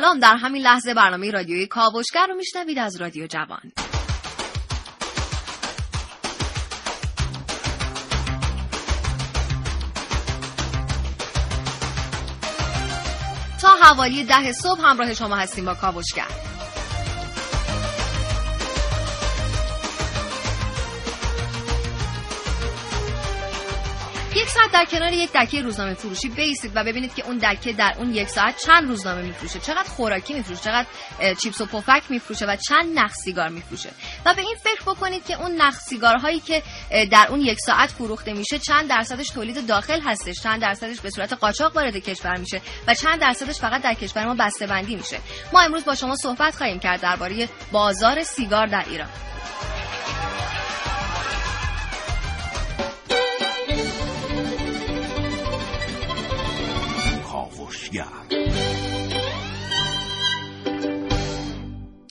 سلام در همین لحظه برنامه رادیویی کاوشگر رو میشنوید از رادیو جوان. تا حوالی ده صبح همراه شما هستیم با کاوشگر. کنار یک دکه روزنامه فروشی بیستید و ببینید که اون دکه در اون یک ساعت چند روزنامه میفروشه. چقدر خوراکی میفروشه چقدر چیپس و پفک میفروشه و چند نخ سیگار میفروشه. و به این فکر بکنید که اون نخ سیگارهایی که در اون یک ساعت فروخته میشه چند درصدش تولید داخل هستش چند درصدش به صورت قاچاق وارد کشور میشه و چند درصدش فقط در کشور ما بسته بندی میشه. ما امروز با شما صحبت خواهیم کرد درباره بازار سیگار در ایران. کاوشگر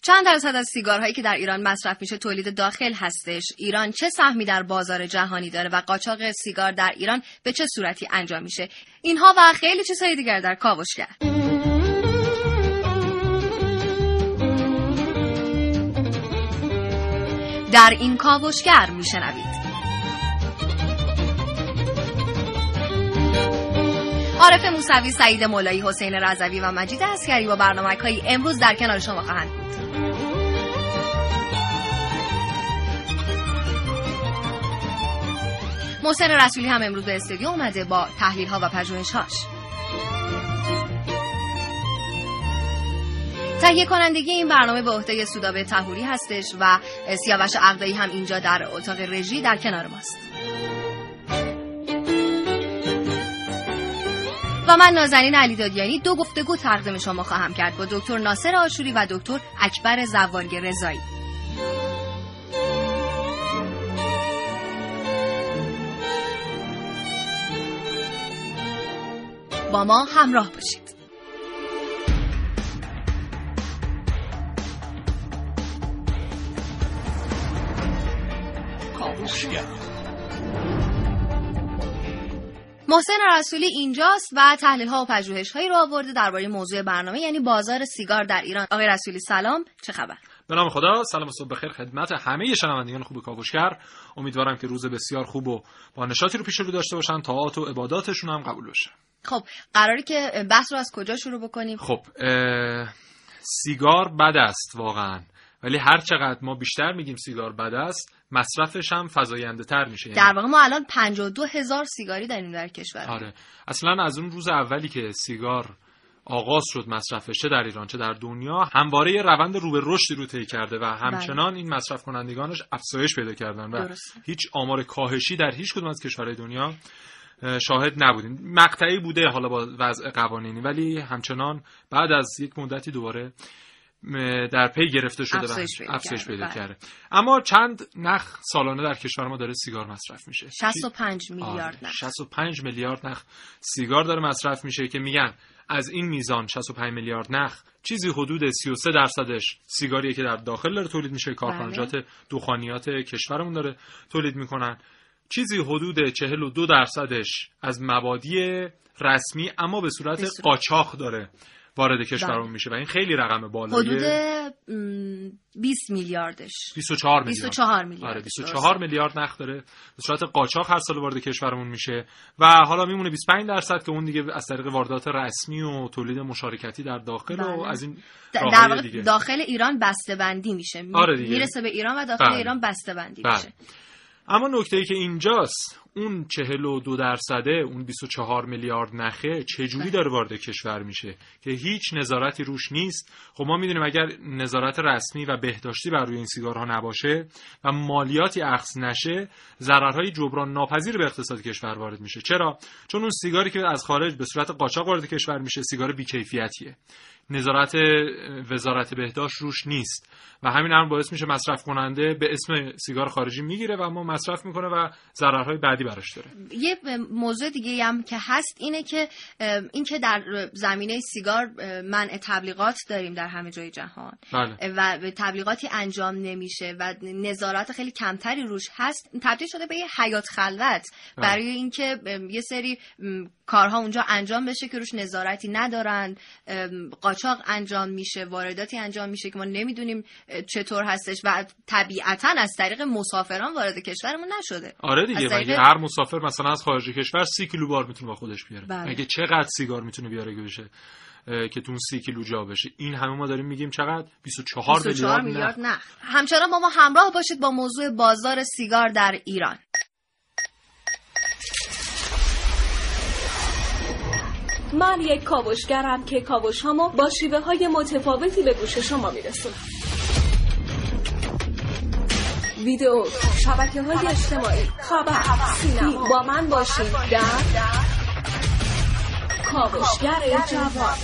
چند درصد از سیگارهایی که در ایران مصرف میشه تولید داخل هستش؟ ایران چه سهمی در بازار جهانی داره و قاچاق سیگار در ایران به چه صورتی انجام میشه؟ اینها و خیلی چیزهای دیگر در کاوشگر. در این کاوشگر میشنوید. عارف موسوی، سعید مولایی، حسین رضوی و مجید اسکری با برنامه های امروز در کنار شما خواهند بود. محسن رسولی هم امروز به استودیو اومده با تحلیل ها و پژوهش هاش. تهیه کنندگی این برنامه به عهده سودابه تهوری هستش و سیاوش عقدایی هم اینجا در اتاق رژی در کنار ماست. و من نازنین علی دادیانی دو گفتگو تقدیم شما خواهم کرد با دکتر ناصر آشوری و دکتر اکبر زوارگ رضایی. با ما همراه باشید. کاوشگر محسن رسولی اینجاست و تحلیل ها و پژوهش هایی رو آورده درباره موضوع برنامه یعنی بازار سیگار در ایران. آقای رسولی سلام، چه خبر؟ به نام خدا سلام و صبح بخیر خدمت همه شنوندگان خوب کاوشگر امیدوارم که روز بسیار خوب و با نشاطی رو پیش رو داشته باشن طاعات و عباداتشون هم قبول بشه خب قراری که بحث رو از کجا شروع بکنیم؟ خب سیگار بد است واقعا ولی هر چقدر ما بیشتر میگیم سیگار بد است مصرفش هم فزاینده تر میشه در واقع ما الان 52 هزار سیگاری داریم در کشور. آره اصلا از اون روز اولی که سیگار آغاز شد مصرفش چه در ایران چه در دنیا همواره یه روند رو به رشدی رو طی کرده و همچنان این مصرف کنندگانش افزایش پیدا کردن و درسته. هیچ آمار کاهشی در هیچ کدوم از کشورهای دنیا اه، شاهد نبودیم مقطعی بوده حالا با وضع قوانینی ولی همچنان بعد از یک مدتی دوباره در پی گرفته شده افزایش و افزایش پیدا بله. کرده. اما چند نخ سالانه در کشور ما داره سیگار مصرف میشه. 65 میلیارد آره، نخ. 65 میلیارد نخ سیگار داره مصرف میشه که میگن از این میزان 65 میلیارد نخ چیزی حدود 33 درصدش سیگاریه که در داخل داره تولید میشه. کارخانجات دخانیات کشورمون داره تولید می‌کنن. چیزی حدود 42 درصدش از مبادی رسمی اما به صورت- قاچاق داره. وارد کشورمون بله. میشه و این خیلی رقم بالاییه حدود م، 20 میلیاردش 24 میلیارد 24 میلیارد. آره 24 میلیارد نخ داره به صورت قاچاق هر سال وارد کشورمون میشه و حالا میمونه 25 درصد که اون دیگه از طریق واردات رسمی و تولید مشارکتی در داخل و بله. از این در واقع دیگه. داخل ایران بسته بندی میشه می- آره دیگه. می‌رسه به ایران و داخل بله. ایران بسته بندی بله. میشه اما نکته ای که اینجاست اون چهل و دو درصده اون 24 میلیارد نخه چجوری داره وارد کشور میشه؟ که هیچ نظارتی روش نیست. خب ما می‌دونیم اگر نظارت رسمی و بهداشتی بر روی این سیگارها نباشه و مالیاتی اخذ نشه ضررهای جبران ناپذیر به اقتصاد کشور وارد میشه. چرا؟ چون اون سیگاری که از خارج به صورت قاچاق وارد کشور میشه سیگار بیکیفیتیه. نظارت وزارت بهداشت روش نیست و همین هم باعث میشه مصرف کننده به اسم سیگار خارجی می‌گیره و ما مصرف می‌کنه و ضررهای بعدی براش داره یه موضوع دیگه هم که هست اینه که این که در زمینه سیگار منع تبلیغات داریم در همه جای جهان بله. و تبلیغاتی انجام نمیشه و نظارت خیلی کمتری روش هست تبدیل شده به یه حیات خلوت بله. برای اینکه یه سری کارها اونجا انجام بشه که روش نظارتی ندارن قاچاق انجام میشه وارداتی انجام میشه که ما نمی‌دونیم چطور هستش و طبیعتا از طریق مسافران وارد کشورمون نشده. آره دیگه از طریق- مگه هر مسافر مثلا از خارج کشور سی کیلو بار می‌تونه با خودش بیاره؟ بله. مگه چقدر سیگار می‌تونه بیاره که بشه که تو اون سی کیلو جا بشه؟ این همه ما داریم میگیم چقدر؟ 24 24 میلیارد میلیارد نه. نه. همچنان با ما همراه باشید با موضوع بازار سیگار در ایران. من یک کاوشگرم که کاوش هامو با شیوه های متفاوتی به گوش شما میرسونم. ویدیو شبکه های اجتماعی خبر سینما. با من باشید در کاوشگر جوان.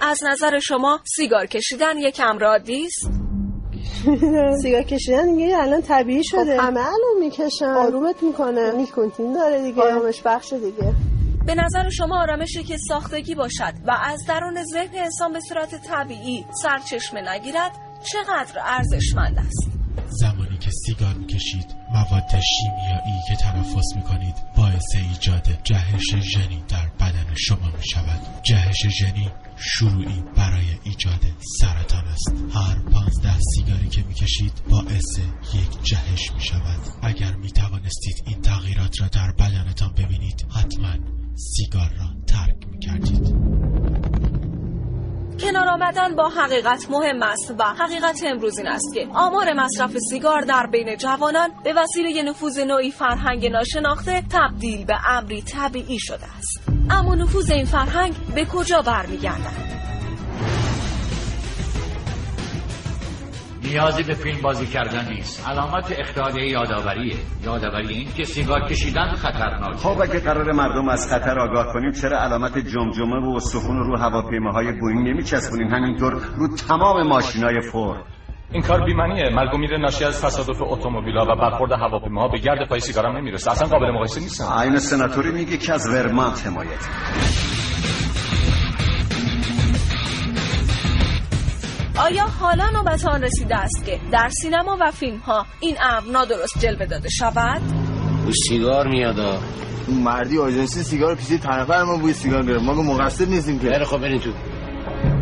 از نظر شما سیگار کشیدن یک امر عادی است؟ سیگار کشیدن دیگه الان طبیعی شده. همه الان می‌کشن. آرومت می‌کنه. نیکوتین داره دیگه. آرامش بخش دیگه. به نظر شما آرامشی که ساختگی باشد و از درون ذهن انسان به صورت طبیعی سرچشمه نگیرد چقدر ارزشمند است؟ زمانی که سیگار می‌کشید مواد شیمیایی که تنفس می‌کنید باعث ایجاد جهش ژنی در بدن شما می‌شود. جهش ژنی شروعی برای ایجاد سرطان است. هر پانزده سیگاری که می‌کشید باعث یک جهش می‌شود. اگر می‌توانستید این تغییرات را در بدنتان ببینید حتما سیگار را ترک می‌کردید. کنار آمدن با حقیقت مهم است و حقیقت امروز این است که آمار مصرف سیگار در بین جوانان به وسیله نفوذ نوعی فرهنگ ناشناخته تبدیل به امری طبیعی شده است. اما نفوذ این فرهنگ به کجا برمیگردد؟ نیازی به فیلم بازی کردن نیست. علامت اختاریه یادآوریه یادآوری این که سیگار کشیدن خطرناکه. خب اگه قرار مردم از خطر آگاه کنیم چرا علامت جمجمه و استخون رو هواپیماهای بوینگ نمیچسبونیم؟ همینطور رو تمام ماشینای فور. این کار بیمنیه مرگ و میر ناشی از تصادف اتومبیل‌ها و برخورد هواپیماها به گرد پای سیگارم نمی‌رسه. اصلا قابل مقایسه نیستن. این سناتوری میگه که از ورمانت حمایت. آیا حالا نوبت آن رسیده است که در سینما و فیلم ها این امر نادرست جلوه داده شود؟ بوی سیگار میادا اون مردی آژانسی سیگار چند نفر ما بوی سیگار گرفت ما که مقصر نیستیم که. بره خب برین تو.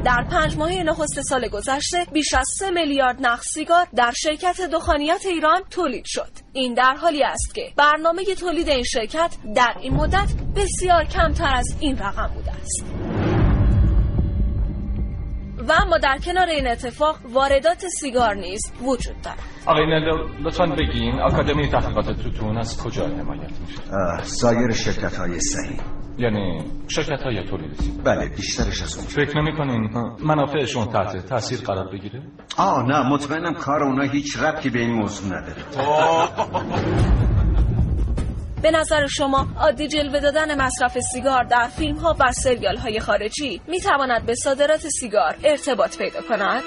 در پنج ماهه نخست سال گذشته بیش از سه میلیارد نخ سیگار در شرکت دخانیات ایران تولید شد. این در حالی است که برنامه تولید این شرکت در این مدت بسیار کمتر از این رقم بوده است. و اما در کنار این اتفاق واردات سیگار نیز وجود دارد. آقای نلو لطفا بگین آکادمی تحقیقات توتون از کجا حمایت میشه؟ سایر شرکت های صحیح. یعنی شرکت های تولید بله بیشترش از اون. فکر نمی کنین منافعشون تحت تاثیر قرار بگیره؟ آه نه مطمئنم کار اونا هیچ ربطی به این موضوع نداره. به نظر شما عادی جلوه دادن مصرف سیگار در فیلم ها و سریال های خارجی می تواند به صادرات سیگار ارتباط پیدا کند؟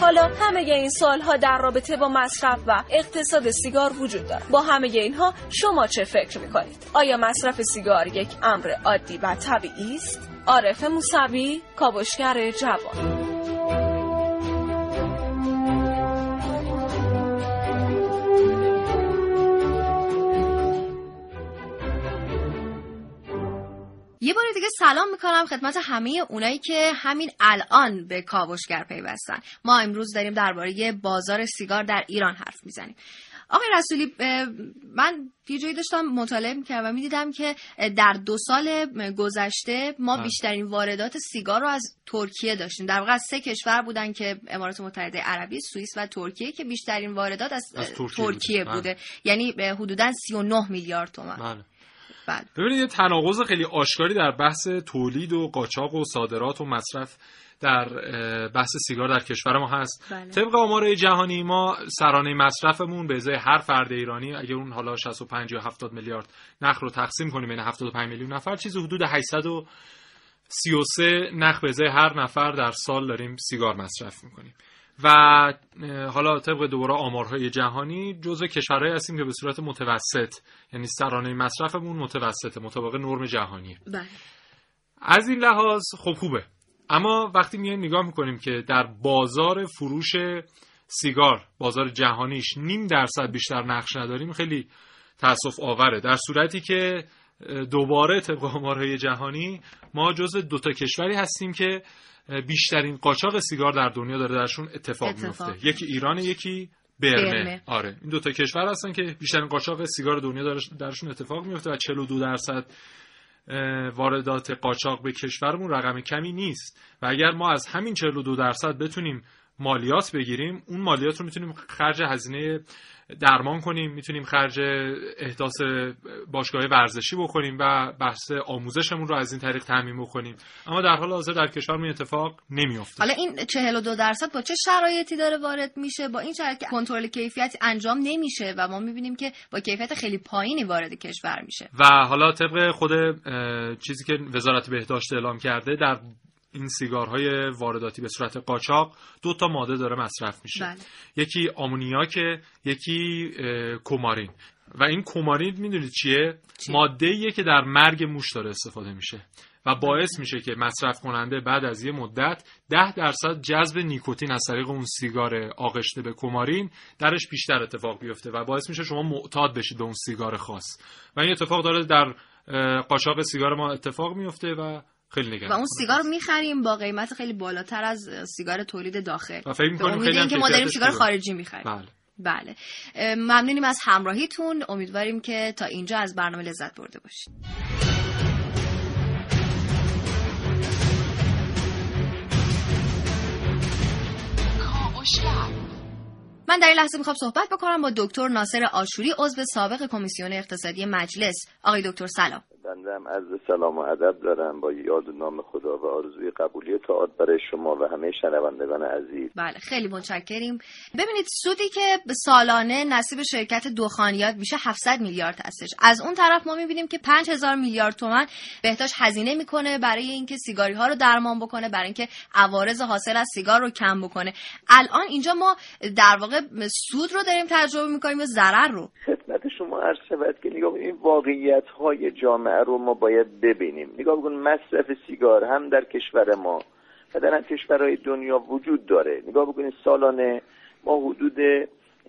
حالا همه این سوالها در رابطه با مصرف و اقتصاد سیگار وجود دارد. با همه اینها شما چه فکر می‌کنید؟ آیا مصرف سیگار یک امر عادی و طبیعی است؟ عارف موسوی، کاوشگر جوان یه بار دیگه سلام می‌کنم خدمت همه اونایی که همین الان به کاوشگر پیوستن. ما امروز داریم درباره بازار سیگار در ایران حرف می‌زنیم. آقای رسولی من یه جایی داشتم مطالعه می‌کردم و می‌دیدم که در دو سال گذشته ما بیشترین واردات سیگار رو از ترکیه داشتیم. در واقع سه کشور بودن که امارات متحده عربی سوئیس و ترکیه که بیشترین واردات از, از ترکیه, ترکیه بوده, بوده. یعنی حدودا 39 میلیارد تومان. بله. ببینید یه تناقض خیلی آشکاری در بحث تولید و قاچاق و صادرات و مصرف در بحث سیگار در کشور ما هست بله. طبق آمارهای جهانی ما سرانه مصرفمون به ازای هر فرد ایرانی اگر اون حالا 65 یا 70 میلیارد نخ رو تقسیم کنیم بین 75 میلیون نفر چیزی حدود 833 نخ به ازای هر نفر در سال داریم سیگار مصرف می‌کنیم و حالا طبق دوباره آمارهای جهانی جزو کشورهایی هستیم که به صورت متوسط یعنی سرانه مصرفمون متوسطه مطابق نرم جهانی بله. از این لحاظ خب خوبه. اما وقتی میایم نگاه می‌کنیم که در بازار فروش سیگار بازار جهانیش نیم درصد بیشتر نقش نداریم خیلی تاسف آوره. در صورتی که دوباره طبق آمارهای جهانی ما جز دوتا کشوری هستیم که بیشترین قاچاق سیگار در دنیا داره درشون اتفاق, اتفاق. میفته یکی ایران یکی برمه. برمه. آره این دوتا کشور هستن که بیشترین قاچاق سیگار دنیا درشون اتفاق میفته و 42 درصد واردات قاچاق به کشورمون رقم کمی نیست و اگر ما از همین 42 درصد بتونیم مالیات بگیریم اون مالیات رو می‌تونیم خرج هزینه درمان کنیم می‌تونیم خرج احداث باشگاه ورزشی بکنیم و بحث آموزشمون رو از این طریق تعمین بکنیم. اما در حال حاضر در کشور اتفاق نمیافته. حالا این 42 درصد با چه شرایطی داره وارد میشه؟ با این شرایط که کنترل کیفیت انجام نمیشه و ما می‌بینیم که با کیفیت خیلی پایینی وارد کشور میشه. و حالا طبق خود چیزی که وزارت بهداشت اعلام کرده در این سیگارهای وارداتی به صورت قاچاق دو تا ماده داره مصرف میشه بله. یکی آمونیاک یکی کومارین و این کومارین می‌دونید چیه چی؟ ماده ایه که در مرگ موش داره استفاده میشه و باعث میشه که مصرف کننده بعد از یه مدت ده درصد جذب نیکوتین از طریق اون سیگار آغشته به کومارین درش بیشتر اتفاق بیفته و باعث میشه شما معتاد بشید به اون سیگار خاص و این اتفاق داره در قاچاق سیگار ما اتفاق میفته و خیلی و اون سیگار رو می‌خریم با قیمت خیلی بالاتر از سیگار تولید داخل. و فکر می‌کنیم خیلی اینکه ما داریم سیگار خارجی می‌خریم. بله. بله. ممنونیم از همراهیتون. امیدواریم که تا اینجا از برنامه لذت برده باشید. من در این لحظه می‌خوام صحبت بکنم با دکتر ناصر آشوری عضو سابق کمیسیون اقتصادی مجلس. آقای دکتر سلام. بندم عرض سلام و ادب دارم. با یاد نام خدا و آرزوی قبولی تاعت برای شما و همه شنوندگان عزیز. بله خیلی متشکریم. ببینید سودی که سالانه نصیب شرکت دخانیات میشه 700 میلیارد هستش. از اون طرف ما می‌بینیم که 5000 میلیارد تومن بهداشت هزینه می‌کنه برای اینکه سیگاری ها رو درمان بکنه برای اینکه عوارض حاصل از سیگار رو کم بکنه. الان اینجا ما در واقع سود رو داریم تجربه می‌کنیم یا ضرر رو. خدمت شما عرض شود که نگاه این واقعیت های جامعه رو ما باید ببینیم. نگاه کن مصرف سیگار هم در کشور ما و در کشورهای دنیا وجود داره. نگاه بکنید سالانه ما حدود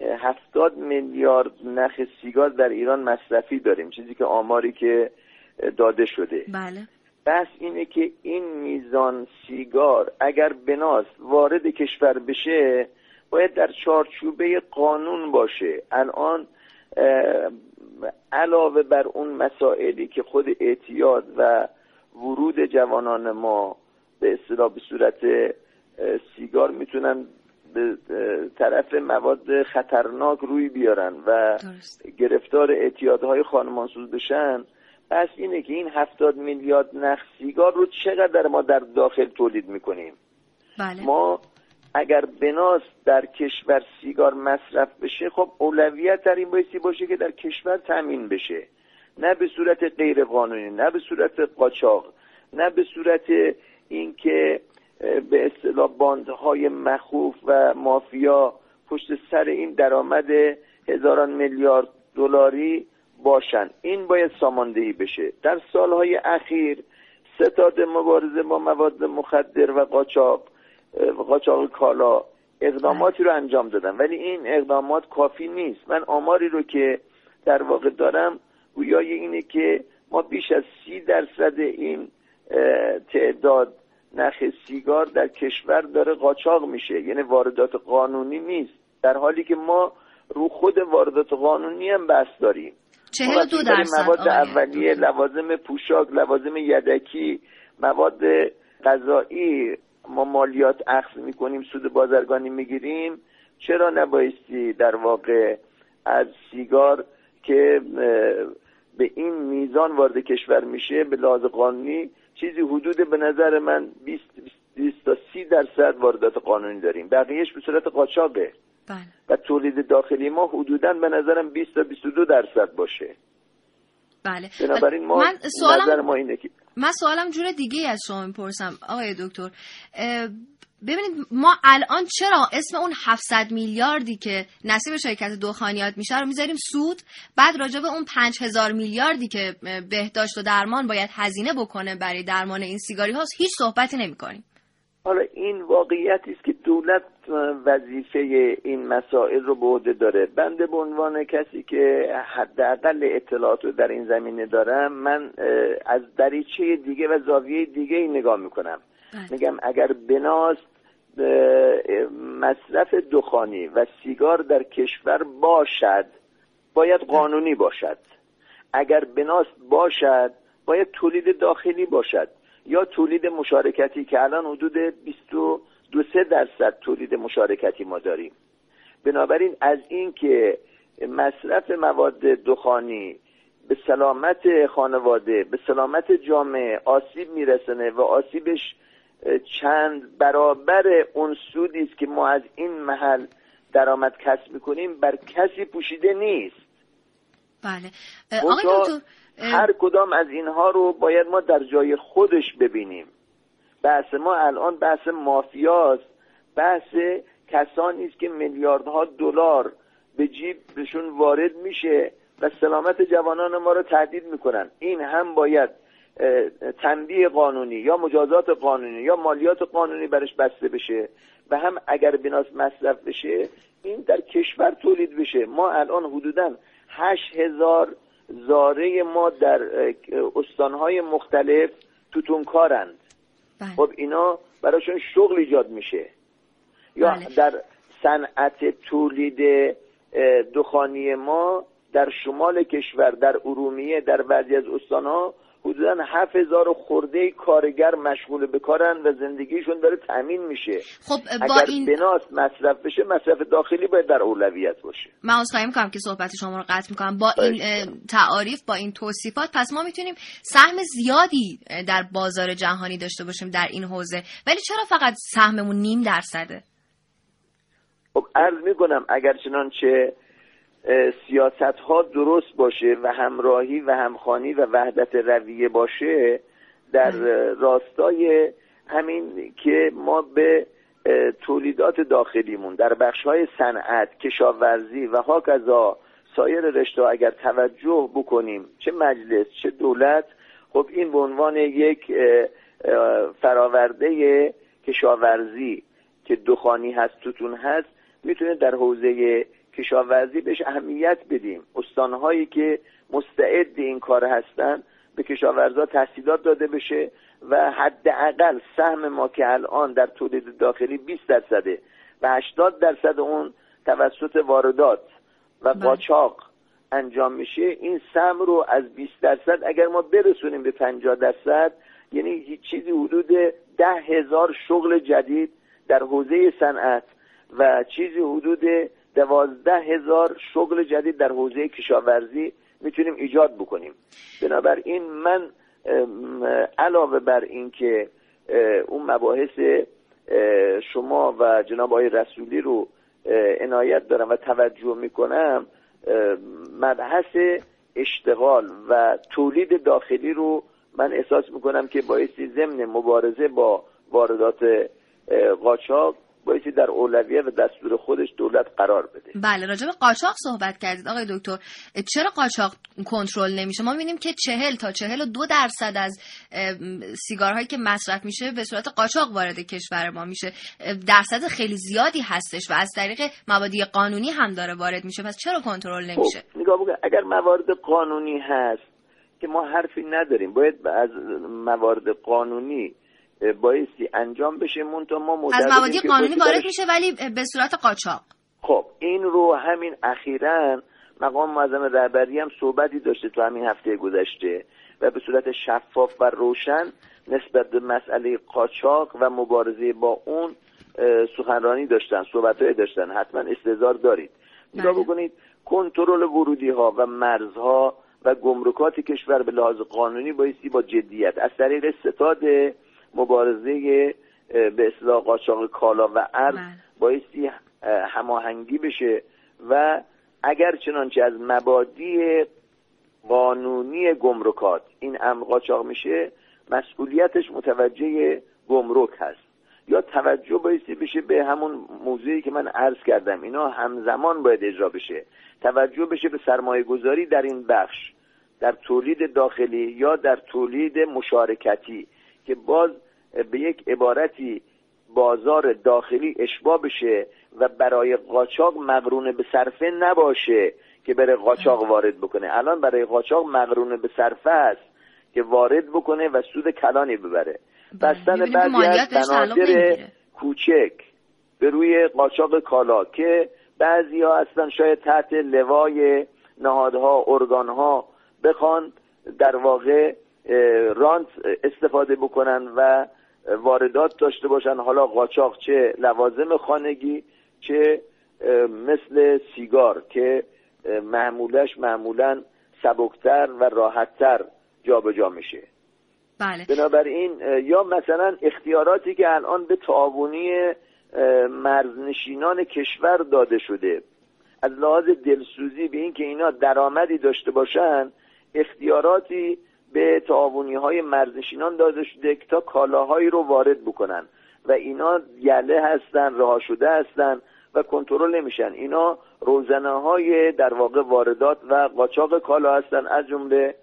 هفتاد میلیارد نخ سیگار در ایران مصرفی داریم. چیزی که آماری که داده شده. بله. بس اینه که این میزان سیگار اگر بناست وارد کشور بشه باید در چارچوبه قانون باشه. الان علاوه بر اون مسائلی که خود اعتیاد و ورود جوانان ما به اصطلاح به صورت سیگار می‌تونن به طرف مواد خطرناک روی بیارن و گرفتار اعتیادهای خانمانسوز بشن پس اینه که این هفتاد میلیارد نخ سیگار رو چقدر ما در داخل تولید می‌کنیم بله. ما اگر بناست در کشور سیگار مصرف بشه خب اولویت در این بایستی باشه که در کشور تامین بشه. نه به صورت غیر قانونی نه به صورت قاچاق نه به صورت اینکه به اصطلاح باندهای مخوف و مافیا پشت سر این درآمد هزاران میلیارد دلاری باشن. این باید ساماندهی بشه. در سالهای اخیر ستاد مبارزه با مواد مخدر و قاچاق قاچاق کالا اقداماتی رو انجام دادن. ولی این اقدامات کافی نیست. من آماری رو که در واقع دارم گویای اینه که ما بیش از سی درصد این تعداد نخ سیگار در کشور داره قاچاق میشه. یعنی واردات قانونی نیست. در حالی که ما رو خود واردات قانونی هم بحث داریم. چهل دو درصد مواد اولیه لوازم پوشاک لوازم یدکی مواد غذایی ما مالیات اخذ می‌کنیم سود بازرگانی می‌گیریم. چرا نبایستی در واقع از سیگار که به این میزان وارد کشور میشه به لحاظ قانونی چیزی حدود به نظر من 20 20 تا 30 درصد واردات قانونی داریم. بقیهش به صورت قاچاقه. بله. و تولید داخلی ما حدودا به نظرم 20 تا 22 درصد باشه. بله. بنابراین ما من سوالم نظر ما اینه که من سوالم جور دیگه از شما می‌پرسم آقای دکتر. ببینید ما الان چرا اسم اون 700 میلیاردی که نصیب شرکت دخانیات میشه رو می‌ذاریم سود بعد راجع به اون 5000 میلیاردی که بهداشت و درمان باید هزینه بکنه برای درمان این سیگاری هاست هیچ صحبتی نمی‌کنیم. حالا این واقعیتی است که دولت وظیفه این مسائل رو به عهده داره. بنده به عنوان کسی که حداقل اطلاعات رو در این زمینه دارم من از دریچه دیگه و زاویه دیگه ای نگاه می‌کنم. میگم اگر بناست مصرف دخانی و سیگار در کشور باشد باید قانونی باشد. اگر بناست باشد باید تولید داخلی باشد. یا تولید مشارکتی که الان حدود 22 درصد تولید مشارکتی ما داریم. بنابراین از این که مصرف مواد دخانی به سلامت خانواده به سلامت جامعه آسیب میرسنه و آسیبش چند برابر اون سودی است که ما از این محل درآمد کسب می‌کنیم بر کسی پوشیده نیست. بله. آقای دکتر هر کدام از اینها رو باید ما در جای خودش ببینیم. بحث ما الان بحث مافیاست. بحث کسانی است که میلیاردها دلار به جیبشون وارد میشه و سلامت جوانان ما رو تهدید می‌کنن. این هم باید تنبیه قانونی یا مجازات قانونی یا مالیات قانونی برش بسته بشه و هم اگر بناس مصرف بشه این در کشور تولید بشه. ما الان حدودا هشت هزار زاره ما در استانهای مختلف توتونکارند بله. خب اینا براشون شغل ایجاد میشه یا بله. در صنعت تولید دخانی ما در شمال کشور در ارومیه در بعضی از استانها حدودا هفت هزار خورده کارگر مشغول به کارن و زندگیشون داره تامین میشه. خب با اگر این بناس مصرف بشه مصرف داخلی باید در اولویت باشه. من عذرخواهی می‌کنم که صحبت شما رو قطع می‌کنم. با این تعاریف با این توصیفات پس ما می‌تونیم سهم زیادی در بازار جهانی داشته باشیم در این حوزه. ولی چرا فقط سهممون نیم درصده؟ خب عرض می‌کنم اگر چنانچه سیاست ها درست باشه و همراهی و همخانی و وحدت رویه باشه در راستای همین که ما به تولیدات داخلیمون در بخش های صنعت کشاورزی و هاکذا سایر رشته اگر توجه بکنیم چه مجلس چه دولت خب این به عنوان یک فراورده کشاورزی که دخانی هست توتون هست می‌تونه در حوزه کشاورزی بهش اهمیت بدیم. استانهایی که مستعد این کار هستن به کشاورزا تحصیلات داده بشه و حداقل سهم ما که الان در تولید داخلی 20 درصده و 80 درصد اون توسط واردات و قاچاق انجام میشه این سهم رو از 20 درصد اگر ما برسونیم به 50 درصد یعنی چیزی حدود ده هزار شغل جدید در حوزه صنعت و چیزی حدود دوازده هزار شغل جدید در حوزه کشاورزی می‌تونیم ایجاد بکنیم. بنابراین من علاوه بر اینکه اون مباحث شما و جناب آقای رسولی رو عنایت دارم و توجه می‌کنم مبحث اشتغال و تولید داخلی رو من احساس می‌کنم که بایستی ضمن مبارزه با واردات قاچاق بایستی در اولویت و دستور خودش دولت قرار بده. بله راجع به قاچاق صحبت کردید. آقای دکتر چرا قاچاق کنترل نمیشه؟ ما می‌بینیم که چهل تا چهل و دو درصد از سیگارهایی که مصرف میشه به صورت قاچاق وارد کشور ما میشه. درصد خیلی زیادی هستش و از طریق موادی قانونی هم داره وارد میشه. پس چرا کنترل نمیشه؟ خب نگاه بکن اگر موارد قانونی هست که ما حرفی نداریم باید از موارد قانونی بایستی انجام بشه مونتا ما از موادی قانونی وارد میشه ولی به صورت قاچاق. خب این رو همین اخیرا مقام معظم رهبری هم صحبتی داشته تو همین هفته گذشته و به صورت شفاف و روشن نسبت به مسئله قاچاق و مبارزه با اون سخنرانی داشتن صحبت داشتن. حتما استظهار دارید. نگاه بله. بکنید کنترل ورودی ها و مرزها و گمرکات کشور به لحاظ قانونی بایستی با جدیت از طریق ستاد مبارزه به اصلاح قاچاق کالا و ارز بله. بایستی اه، هماهنگی بشه و اگر چنانچه از مبادی قانونی گمرکات این امر قاچاق میشه مسئولیتش متوجه گمرک هست یا توجه بایستی بشه به همون موضوعی که من عرض کردم اینا همزمان باید اجرا بشه توجه بشه به سرمایه گذاری در این بخش در تولید داخلی یا در تولید مشارکتی که باز به یک عبارتی بازار داخلی اشباه بشه و برای قاچاق مقرونه به صرفه نباشه که بره قاچاق وارد بکنه. الان برای قاچاق مقرونه به صرفه است که وارد بکنه و سود کلانی ببره. بستن می‌بینیم که بعضی از بنادر. کوچک به روی قاچاق کالا که بعضی ها هستن شاید تحت لوای نهادها ارگانها بخوان در واقع رانت استفاده بکنن و واردات داشته باشن. حالا قاچاق چه لوازم خانگی چه مثل سیگار که معمولش معمولا سبکتر و راحتتر جابجا میشه. بله. بنابراین یا مثلا اختیاراتی که الان به تعاونی مرزنشینان کشور داده شده از لحاظ دلسوزی به اینکه اینا درآمدی داشته باشن اختیاراتی به تعاونی های مرزنشینان داده شده که تا کالاهایی رو وارد بکنن. و اینا یله هستن رها شده هستن و کنترل نمیشن. اینا روزنه های در واقع واردات و قاچاق کالا هستن. از جمله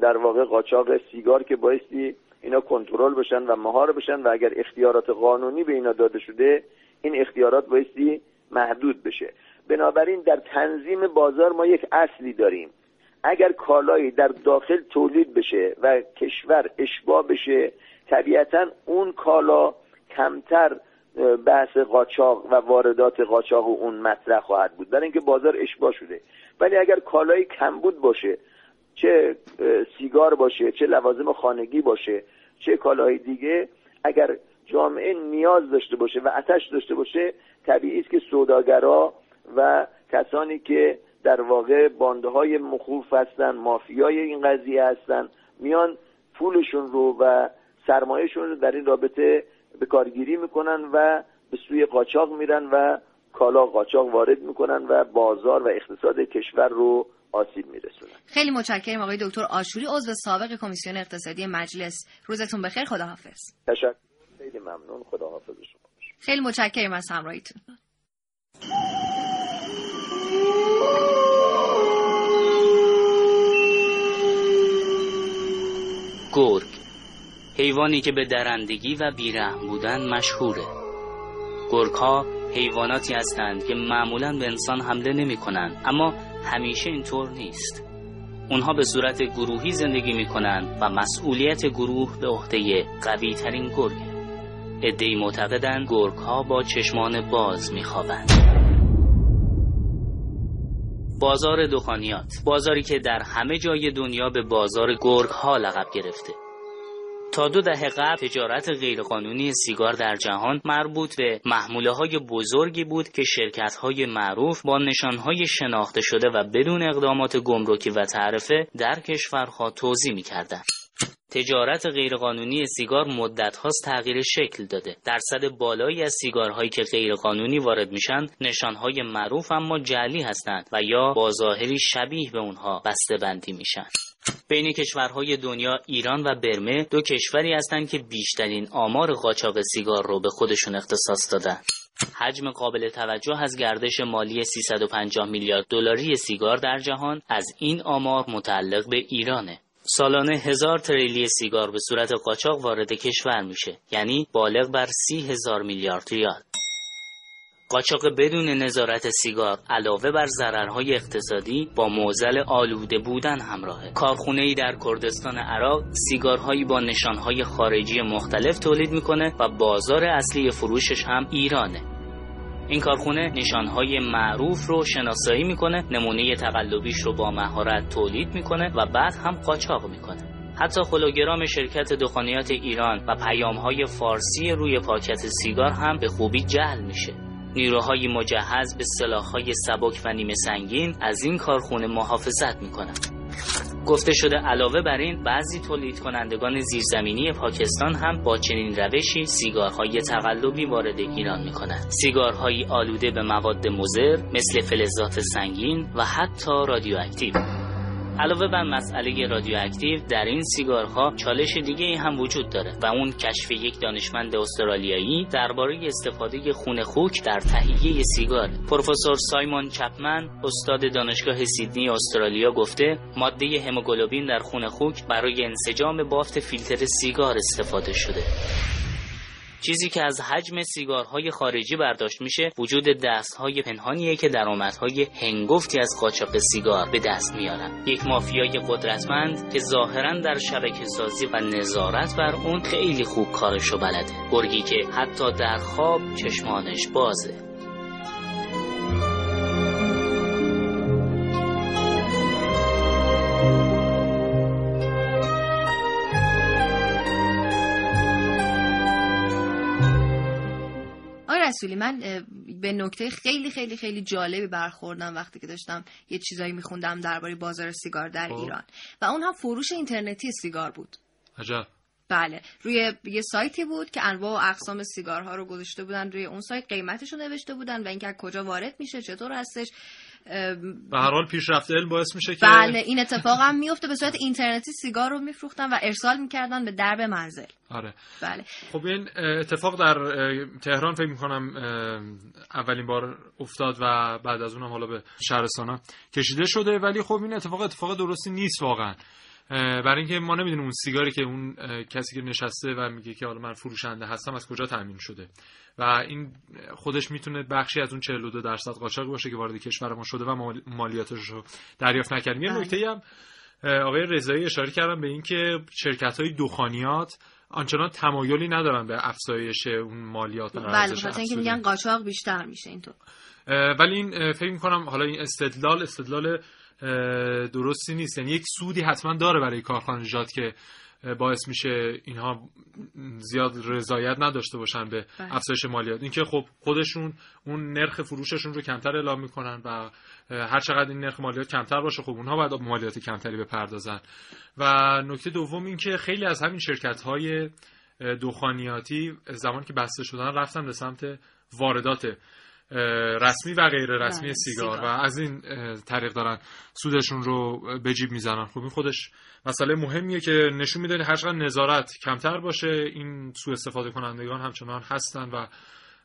در واقع قاچاق سیگار که بایستی اینا کنترل بشن و مهار بشن و اگر اختیارات قانونی به اینا داده شده این اختیارات بایستی محدود بشه. بنابراین در تنظیم بازار ما یک اصلی داریم. اگر کالایی در داخل تولید بشه و کشور اشباه بشه طبیعتا اون کالا کمتر بحث قاچاق و واردات قاچاق و اون مطرح خواهد بود. برای اینکه بازار اشباه شده. ولی اگر کالای کمبود باشه چه سیگار باشه چه لوازم خانگی باشه چه کالاهای دیگه اگر جامعه نیاز داشته باشه و آتش داشته باشه طبیعی است که سوداگرا و کسانی که در واقع بانده های مخوف هستن مافیای این قضیه هستن. میان پولشون رو و سرمایهشون رو در این رابطه به کارگیری می‌کنن و به سوی قاچاق میرن و کالا قاچاق وارد می‌کنن و بازار و اقتصاد کشور رو آسیب میرسونن خیلی متشکرم آقای دکتر آشوری عضو سابق کمیسیون اقتصادی مجلس. روزتون بخیر خداحافظ. تشکر. خیلی ممنون. خداحافظ شما. خیلی متشکرم از همراهیتون. گرگ. حیوانی که به درندگی و بیرحم بودن مشهوره. گرگ ها حیواناتی هستند که معمولا به انسان حمله نمی کنند اما همیشه اینطور نیست. اونها به صورت گروهی زندگی می کنند و مسئولیت گروه به عهده قوی ترین گرگه ادهی معتقدند گرگ ها با چشمان باز می خوابند. بازار دخانیات بازاری که در همه جای دنیا به بازار گرگ ها لقب گرفته تا دو دهه قبل تجارت غیرقانونی سیگار در جهان مربوط به محموله های بزرگی بود که شرکت های معروف با نشان های شناخته شده و بدون اقدامات گمرکی و تعرفه در کشورها توزیع می کردن. تجارت غیرقانونی سیگار مدت هاست تغییر شکل داده. درصد بالایی از سیگارهایی که غیرقانونی وارد میشن نشانهای معروف اما جعلی هستند و یا با ظاهری شبیه به اونها بسته بندی میشن. بین کشورهای دنیا ایران و برمه دو کشوری هستند که بیشترین آمار قاچاق سیگار رو به خودشون اختصاص دادن. حجم قابل توجه از گردش مالی 350 میلیارد دلاری سیگار در جهان از این آمار متعلق به ایرانه. سالانه هزار تریلی سیگار به صورت قاچاق وارد کشور میشه. یعنی بالغ بر سی هزار میلیارد ریال. قاچاق بدون نظارت سیگار علاوه بر ضررهای اقتصادی با معضل آلوده بودن همراهه. کارخونه ای در کردستان عراق سیگارهایی با نشانهای خارجی مختلف تولید می‌کنه و بازار اصلی فروشش هم ایرانه. این کارخونه نشانهای معروف رو شناسایی می‌کنه نمونه تقلبیش رو با مهارت تولید می‌کنه و بعد هم قاچاق می‌کنه. حتی هولوگرام شرکت دخانیات ایران و پیامهای فارسی روی پاکت سیگار هم به خوبی جعل میشه. نیروهای مجهز به سلاحهای سبک و نیمه سنگین از این کارخونه محافظت می‌کنند گفته شده علاوه بر این بعضی تولید کنندگان زیرزمینی پاکستان هم با چنین روشی سیگارهای تقلبی وارد ایران می کنند. سیگارهایی آلوده به مواد مضر مثل فلزات سنگین و حتی رادیواکتیو. علاوه بر مسئله رادیواکتیو در این سیگارها چالش دیگه ای هم وجود داره و اون کشف یک دانشمند استرالیایی درباره استفاده خون خوک در تهیه سیگار. پروفسور سایمون چپمن استاد دانشگاه سیدنی استرالیا گفته ماده هموگلوبین در خون خوک برای انسجام بافت فیلتر سیگار استفاده شده. چیزی که از حجم سیگارهای خارجی برداشت میشه وجود دستهای پنهانیه که درآمدهای هنگفتی از قاچاق سیگار به دست میارن. یک مافیای قدرتمند که ظاهرا در شبکه سازی و نظارت بر اون خیلی خوب کارشو بلده. گرگی که حتی در خواب چشمانش بازه. رسولی من به نکته خیلی خیلی خیلی جالبی برخوردم وقتی که داشتم یه چیزایی میخوندم درباره بازار سیگار در خب. ایران. و اون هم فروش اینترنتی سیگار بود. عجب. بله. روی یه سایتی بود که انواع و اقسام سیگارها رو گذاشته بودن روی اون سایت قیمتش رو نوشته بودن و اینکه از کجا وارد میشه چطور هستش. به هر حال پیشرفت علم باعث میشه که بله این اتفاق هم میفته. به صورت اینترنتی سیگار رو میفروختن و ارسال می‌کردن به درب منزل. آره. بله. خب این اتفاق در تهران فکر می‌کنم اولین بار افتاد و بعد از اونم حالا به شهرستان کشیده شده. ولی خب این اتفاق اتفاق درستی نیست واقعا. برای اینکه ما نمی‌دونیم اون سیگاری که اون کسی که نشسته و میگه که حالا من فروشنده هستم از کجا تامین شده. و این خودش می‌تونه بخشی از اون 42 درصد قاچاق باشه که وارد کشور ما شده و مالیاتش رو دریافت نکردیم یه بله. نکته هم آقای رضایی اشاره کردم به اینکه شرکت های دخانیات آنچنان تمایلی ندارن به افزایش اون مالیات بله مثلا اینکه میگن قاچاق بیشتر میشه اینطور. ولی این فکر می‌کنم حالا این استدلال استدلال درستی نیست. یعنی یک سودی حتما داره برای کارخانجات که باعث میشه اینها زیاد رضایت نداشته باشن به بله. افزایش مالیات. اینکه خب خودشون اون نرخ فروششون رو کمتر اعلام می‌کنن و هر چقدر این نرخ مالیات کمتر باشه خب اونها باید مالیات کمتری بپردازن. و نکته دوم اینکه خیلی از همین شرکت های دخانیاتی زمانی که بسته شدن رفتن به سمت واردات. رسمی و غیر رسمی بله، سیگار, و از این طریق دارن سودشون رو به جیب می‌زنن. خب این خودش مسئله مهمیه که نشون میده هر چقدر نظارت کمتر باشه این سوء استفاده کنندگان همچنان هستن و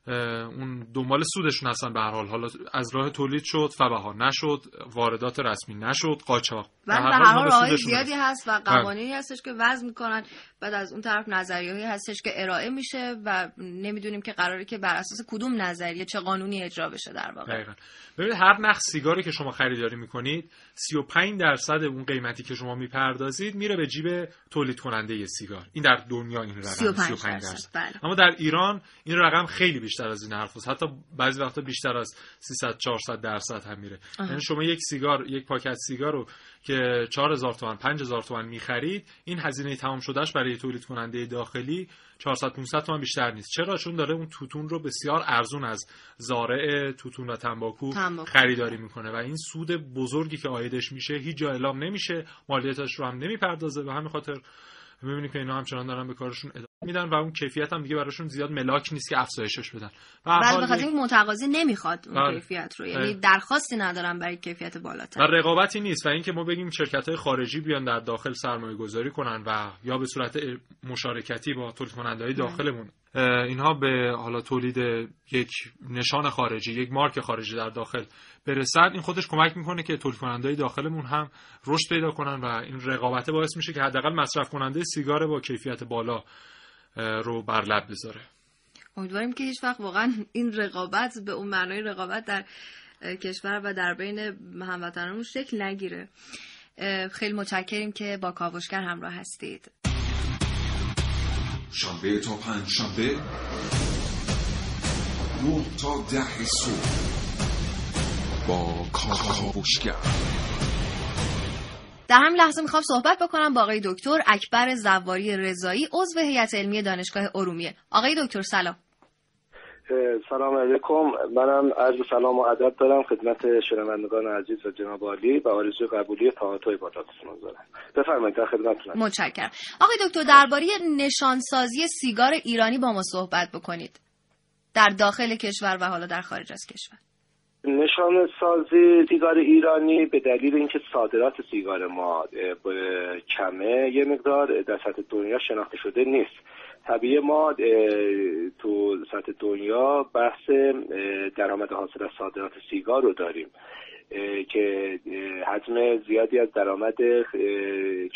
اون دنبال سودشون هستن به هر حال. حالا از راه تولید شد فبها نشد واردات رسمی نشد قاچاق. و به هر حال راه زیادی هست و قوانینی هستش که وضع می‌کنن. بعد از اون طرف نظریه‌ای هستش که ارائه میشه و نمی‌دونیم که قراره که بر اساس کدوم نظریه چه قانونی اجرا بشه در واقع. دقیقا. ببینید هر نخ سیگاری که شما خریداری می‌کنید 35 درصد اون قیمتی که شما می‌پردازید میره به جیب تولید کننده سیگار. این در دنیا این رقم 35, 35 درصد. بله. اما در ایران این رقم خیلی بیشتر از این حرف هست. حتی بعضی وقتا بیشتر از 300 400 درصد هم میره. یعنی شما یک سیگار یک پاکت سیگار رو که 4000 تومان 5000 تومان می‌خرید این هزینه تمام شدهش برای تولید کننده داخلی 400 500 تومان بیشتر نیست. چرا؟ چون داره اون توتون رو بسیار ارزون از زارع توتون و تنباکو, خریداری می‌کنه و این سود بزرگی که آیدش میشه هیچ جا اعلام نمیشه مالیاتش رو هم نمی‌پردازه. به همین خاطر می‌بینید که اینا همچنان دارن به کارشون ادامه میدن و اون کیفیت هم دیگه براشون زیاد ملاک نیست که افزایشش بدن بله بخاطر این متقاضی نمی‌خواد اون بله. کیفیت رو یعنی بله. درخواستی ندارن برای کیفیت بالاتر و رقابتی نیست و اینکه ما بگیم شرکت های خارجی بیان در داخل سرمایه گذاری کنن و یا به صورت مشارکتی با تولید کننده های بله. داخلمون اینها به حالا تولید یک نشان خارجی یک مارک خارجی در داخل برسن این خودش کمک می‌کنه که تولید کننده داخلمون هم رشد پیدا کنن و این رقابت باعث میشه که حداقل مصرف کننده سیگار با کیفیت بالا رو بر لب بذاره. امیدواریم که هیچ وقت واقعا این رقابت به اون معنای رقابت در کشور و در بین هموطنانمون شکل نگیره. خیلی متشکریم که با کاوشگر همراه هستید. شنبه تا پنج شنبه نه تا ده صبح. با کاوشگر در همین لحظه می‌خوام صحبت بکنم با آقای دکتر اکبر زواری رضایی عضو هیئت علمی دانشگاه ارومیه. آقای دکتر سلام. سلام علیکم. منم عرض سلام و ادب دارم خدمت شنوندگان عزیز و جناب عالی و آرزوی قبولی تاعتای با دارم. بفرمایید در خدمتتونم متشکرم. آقای دکتر درباره نشانسازی سیگار ایرانی با ما صحبت بکنید. در داخل کشور و حالا در خارج از کشور. نشان سازی سیگار ایرانی به دلیل اینکه صادرات سیگار ما کمه یه مقدار در سطح دنیا شناخته شده نیست. طبیعی ما تو سطح دنیا بحث درآمد حاصل از صادرات سیگار رو داریم. که حجم زیادی از درآمد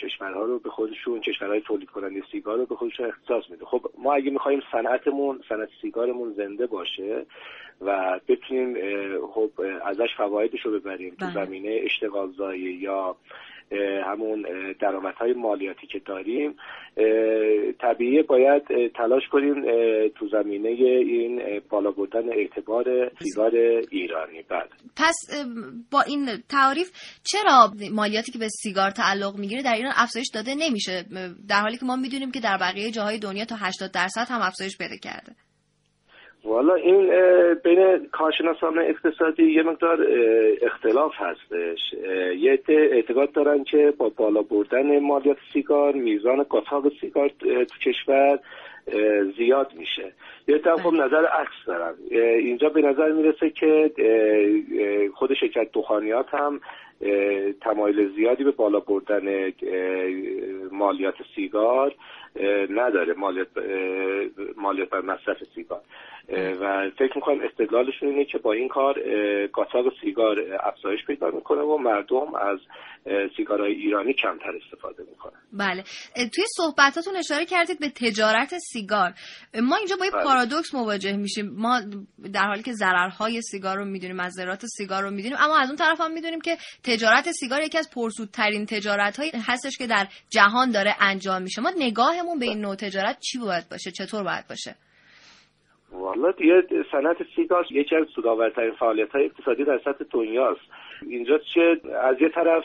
کشورها رو به خودشون کشورهای تولید کننده سیگار رو به خودشون اختصاص میده خب ما اگه می‌خوایم صنعتمون صنعت سیگارمون زنده باشه و بتونیم خب ازش فوایدش رو ببریم تو بله. زمینه اشتغال یا همون درآمدهای مالیاتی که داریم طبیعی باید تلاش کنیم تو زمینه این بالا بردن اعتبار سیگار ایرانی. بعد پس با این تعریف چرا مالیاتی که به سیگار تعلق می‌گیره در ایران افزایش داده نمیشه؟ در حالی که ما می‌دونیم که در بقیه جاهای دنیا تا 80 درصد هم افزایش پیدا کرده. والا این بین کارشناسان اقتصادی یه مقدار اختلاف هستش. یه اعتقاد دارن که با بالا بردن مالیات سیگار میزان قاچاق سیگار تو کشور زیاد میشه. یه خب نظر عکس دارن. اینجا به نظر می‌رسه که خود شرکت دخانیات هم تمایل زیادی به بالا بردن مالیات سیگار نداره مالیات مالیات بر مصرف سیگار. و فکر می‌کنم استدلالشون اینه که با این کار قاچاق سیگار افزایش پیدا می‌کنه و مردم از سیگارهای ایرانی کمتر استفاده می‌کنن. بله. توی صحبتاتون اشاره کردید به تجارت سیگار. ما اینجا با این بله. پارادوکس مواجه میشیم. ما در حالی که ضررهای سیگار رو می‌دونیم از ضررات سیگار رو می‌دونیم اما از اون طرف هم می‌دونیم که تجارت سیگار یکی از پرسودترین تجارت هایی هستش که در جهان داره انجام میشه. ما نگاهمون به این نوع تجارت چی باید باشه؟ چطور باید باشه؟ والا دیگه صنعت سیگار یکی از سودآورترین فعالیت های اقتصادی در سطح دنیاست. اینجا چه از یه طرف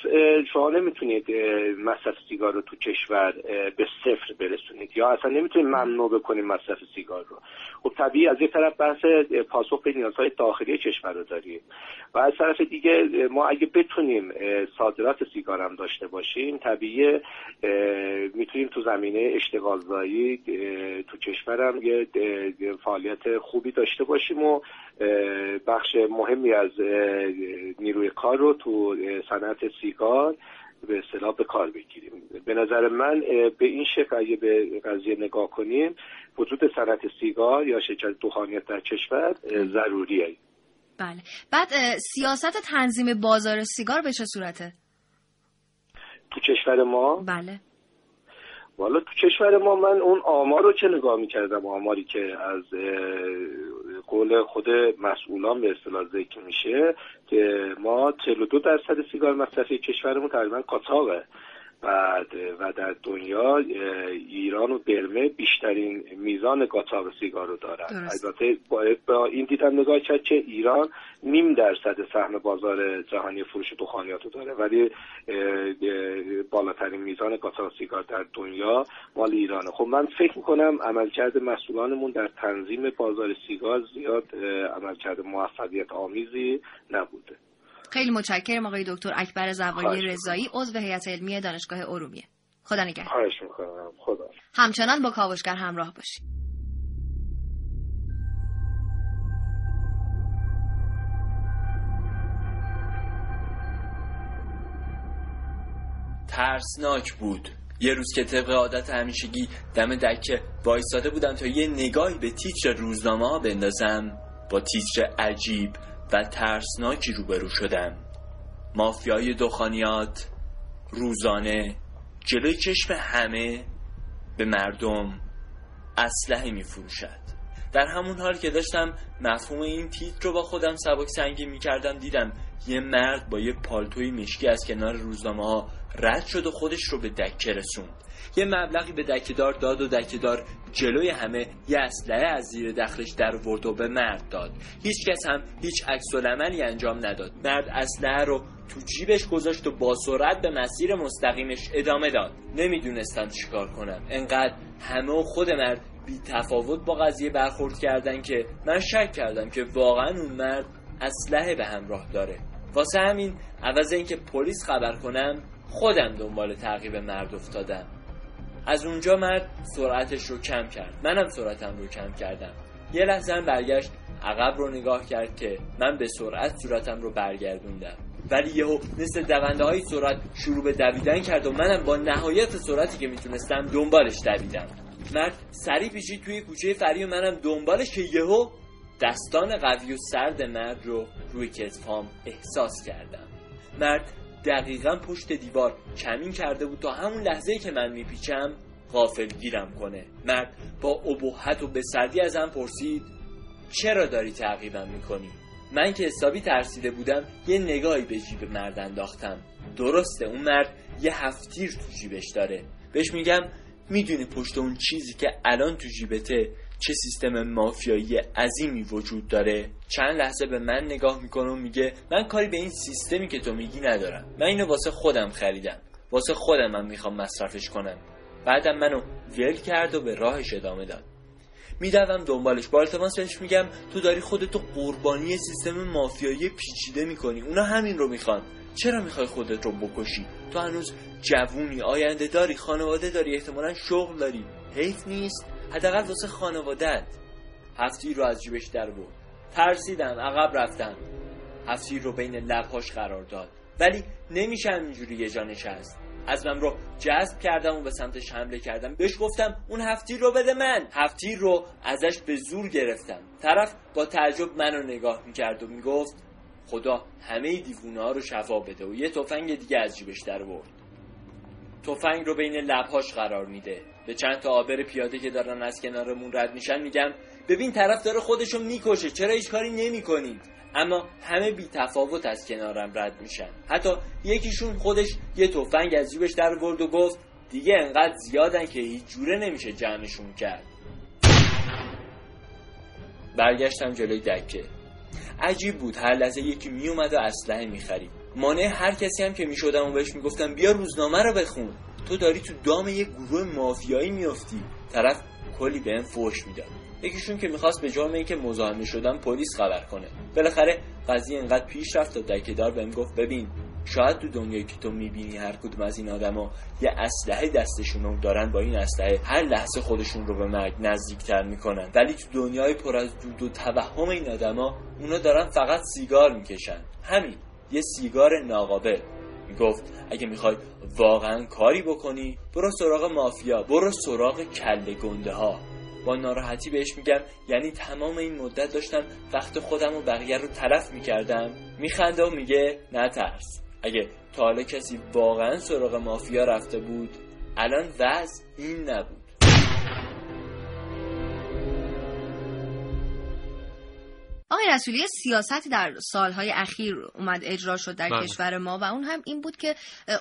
شما نمی‌تونید مصرف سیگار رو تو کشور به صفر برسونید یا اصلا نمی‌تونید ممنوع بکنید مصرف سیگار رو. خب طبیعی از یه طرف بحث پاسخ به نیازهای داخلی کشور رو داریم و از طرف دیگه ما اگه بتونیم صادرات سیگار هم داشته باشیم طبیعی می‌تونیم تو زمینه اشتغالزایی تو کشورم یه فعالیت خوبی داشته باشیم و بخش مهمی از نیروی کار رو تو صنعت سیگار به اصطلاح به کار بگیریم. به نظر من به این شکل اگه به قضیه نگاه کنیم وجود صنعت سیگار یا شرکت دخانیت در کشور ضروریه. بله. بعد سیاست تنظیم بازار سیگار به چه صورته؟ تو کشور ما؟ بله. والا تو کشور ما من اون آمار رو چه نگاه می‌کردم؟ آماری که از قول خود مسئولان به اصطلاح ذکر میشه که ما 42 درصد سیگار مصرفی کشورمون تقریبا قاچاقه بعد و در دنیا ایران و برمه بیشترین میزان قاچاق سیگار رو دارن. البته با این دیدن نگاه کرد که ایران نیم درصد سهم بازار جهانی فروش دخانیات رو داره ولی بالاترین میزان قاچاق سیگار در دنیا مال ایرانه. خب من فکر می‌کنم عملکرد مسئولانمون در تنظیم بازار سیگار زیاد عملکرد موفقیت آمیزی نبوده. خیلی متشکرم آقای دکتر اکبر زوایی رضایی عضو هیئت علمی دانشگاه ارومیه. خدا نگهدار. خواهش می‌کنم. خدا همچنان با کاوشگر همراه باشید. ترسناک بود. یه روز که طبق عادت همیشگی دم دکه وایستاده بودم تا یه نگاهی به تیتر روزنامه ها بندازم. با تیتر عجیب و ترسناکی روبرو شدم مافیای دخانیات روزانه جلوی چشم همه به مردم اسلحه می فروشد در همون حال که داشتم مفهوم این تیتر رو با خودم سبک سنگین می‌کردم دیدم یه مرد با یه پالتوی مشکی از کنار روزنامه ها رد شد و خودش رو به دکه رسوند. یه مبلغی به دکهدار داد و دکهدار جلوی همه یه اسلحه از زیر دخلش در ورد و به مرد داد. هیچ کس هم هیچ عکس عملی انجام نداد. مرد اسلحه رو تو جیبش گذاشت و با سرعت به مسیر مستقیمش ادامه داد. نمی‌دونستم چیکار کنم انقدر همه و خود مرد بی تفاوت با قضیه برخورد کردن که من شک کردم که واقعا اون مرد اسلحه به همراه داره. واسه همین عوض اینکه پلیس خبر کنم خودم دنبال تعقیب مرد افتادم. از اونجا مرد سرعتش رو کم کرد. منم سرعتم رو کم کردم. یه لحظه هم برگشت عقب رو نگاه کرد که من به سرعت صورتم رو برگردوندم. ولی یهو مثل دونده های سرعت شروع به دویدن کرد و منم با نهایت سرعتی که می‌تونستم دنبالش دویدم. مرد سری پیشید توی کوچه فری و منم دنبالش که یهو دستان قوی و سرد مرد رو روی کتفام احساس کردم. مرد دقیقا پشت دیوار کمین کرده بود تا همون لحظه که من میپیچم غافل گیرم کنه. مرد با ابهت و به سردی ازم پرسید چرا داری تعقیبم می‌کنی؟ من که حسابی ترسیده بودم یه نگاهی به جیب مرد انداختم. درسته اون مرد یه هفتیر تو جیبش داره. بهش میگم می‌دونی پشت اون چیزی که الان تو جیبته چه سیستم مافیایی عظیمی وجود داره؟ چند لحظه به من نگاه می‌کنه و میگه من کاری به این سیستمی که تو میگی ندارم. من اینو واسه خودم خریدم. واسه خودم من می‌خوام مصرفش کنم. بعدم منو ول کرد و به راهش ادامه داد. میدوم دنبالش. با التماس بهش میگم تو داری خودتو قربانی سیستم مافیایی پیچیده می‌کنی. اونا همین رو می‌خوان. چرا می‌خوای خودت رو بکشی؟ تو هنوز جوونی آینده داری خانواده داری احتمالا شغل داری. حیف نیست. حداقل واسه خانوادت هفتی رو از جیبش در بود ترسیدم عقب رفتم. هفتی رو بین لبهاش قرار داد. ولی نمیشه اینجوری یه جا نشست. از من رو جذب کردم و به سمتش حمله کردم. بهش گفتم اون هفتی رو بده من. هفتی رو ازش به زور گرفتم. طرف با تعجب منو نگاه می‌کرد و می‌گفت خدا همه دیوونه ها رو شفا بده و یه تفنگ دیگه از جیبش در برد. تفنگ رو بین لبهاش قرار میده. به چند تا آبر پیاده که دارن از کنارمون رد میشن میگم ببین طرف داره خودشو می‌کشه چرا هیچ کاری نمی‌کنید اما همه بی تفاوت از کنارم رد میشن. حتی یکیشون خودش یه تفنگ از جیبش در ورد و گفت دیگه انقدر زیادن که هیچ جوره نمیشه جمعشون کرد. برگشتم جلوی دکه. عجیب بود هر لحظه یکی میومد و اسلحه می‌خرید. مانع هر کسی هم که می‌شدم و بهش می‌گفتم بیا روزنامه رو بخون. تو داری تو دام یه گروه مافیایی میافتی. طرف کلی بهم فوش می‌داد. یکیشون که می‌خواست به جرم اینکه مزاحم شدم پلیس خبر کنه. بالاخره قضیه انقدر پیش رفت تا دکهدار بهم گفت ببین شاید تو دنیایی که تو می‌بینی هر کدوم از این آدما یه اسلحه دستشون رو دارن با این اسلحه هر لحظه خودشون رو به مرگ نزدیکتر می‌کنن. ولی تو دنیای پر از دود و توهم این آدما اونا دارن فقط سیگار می‌کشن. همین یه سیگار ناقابل. می‌گفت اگه می‌خوای واقعا کاری بکنی برو سراغ مافیا برو سراغ کله گنده ها با ناراحتی بهش میگم یعنی تمام این مدت داشتم وقت خودم و بقیه رو طرف می‌کردم. میخنده و میگه نترس اگه تا حالا کسی واقعا سراغ مافیا رفته بود الان وضع این نبود. آقای رسولی سیاستی در سالهای اخیر اومد اجرا شد در بله. کشور ما و اون هم این بود که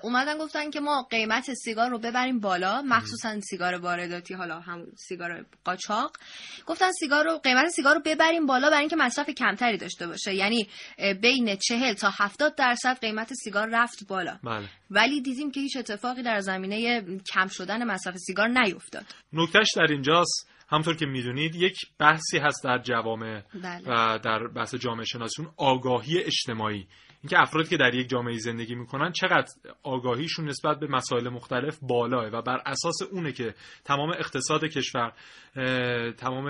اومدن گفتن که ما قیمت سیگار رو ببریم بالا مخصوصا سیگار وارداتی حالا هم سیگار قاچاق. گفتن سیگار رو قیمت سیگار رو ببریم بالا برای اینکه مصرف کمتری داشته باشه. یعنی بین 40 تا 70 درصد قیمت سیگار رفت بالا. بله. ولی دیدیم که هیچ اتفاقی در زمینه کم شدن مصرف سیگار نیفتاد. نکتهش در اینجاست. همطور که می‌دونید یک بحثی هست در جوامع بله. و در بحث جامعه شناسی اون آگاهی اجتماعی اینکه افرادی که در یک جامعه زندگی می‌کنن چقدر آگاهیشون نسبت به مسائل مختلف بالاه و بر اساس اونه که تمام اقتصاد کشور تمام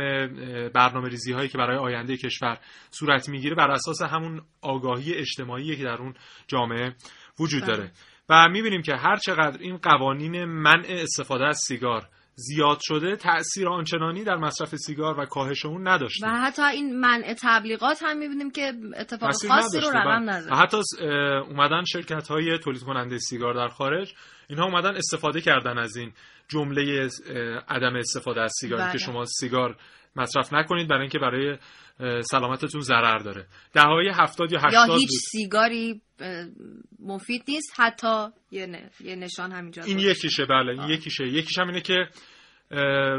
برنامه ریزی هایی که برای آینده کشور صورت می‌گیره بر اساس همون آگاهی اجتماعی که در اون جامعه وجود بله. داره و می‌بینیم که هر چقدر این قوانین منع استفاده از سیگار زیاد شده تأثیر آنچنانی در مصرف سیگار و کاهش اون نداشته و حتی این منع تبلیغات هم می‌بینیم که اتفاق خاصی رو. رقم بله. و حتی اومدن شرکت های تولید کننده سیگار در خارج اینها اومدن استفاده کردن از این جمله عدم استفاده از سیگار بله. که شما سیگار مصرف نکنید برای اینکه برای سلامتتون ضرر داره. دههای هفتاد یا هشتاد یا هیچ سیگاری مفید نیست حتی یه, یه نشان همینجا این یکیشه بله این یکیشه. یکیش هم اینه که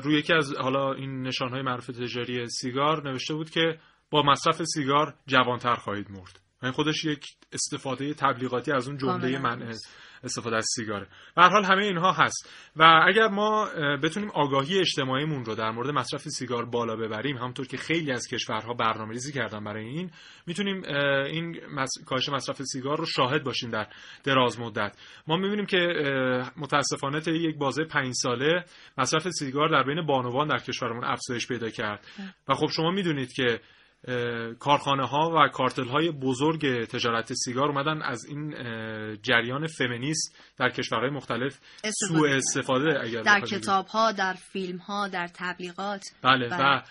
روی یکی از حالا این نشان های معروف تجاری سیگار نوشته بود که با مصرف سیگار جوانتر خواهید مرد. این خودش یک استفاده تبلیغاتی از اون جمله من استفاده از سیگاره. به حال همه اینها هست. و اگر ما بتونیم آگاهی اجتماعیمون رو در مورد مصرف سیگار بالا ببریم همونطور که خیلی از کشورها برنامه‌ریزی کردن برای این می‌تونیم این کاهش مصرف سیگار رو شاهد باشیم در دراز مدت. ما می‌بینیم که متاسفانه تا یک بازه پنج ساله مصرف سیگار در بین بانوان در کشورمون افزایش پیدا کرد. و خب شما می‌دونید که کارخانه ها و کارتل های بزرگ تجارت سیگار اومدن از این جریان فمینیست در کشورهای مختلف سوء استفاده اگر در کتاب ها در فیلم ها در تبلیغات بله, بله. و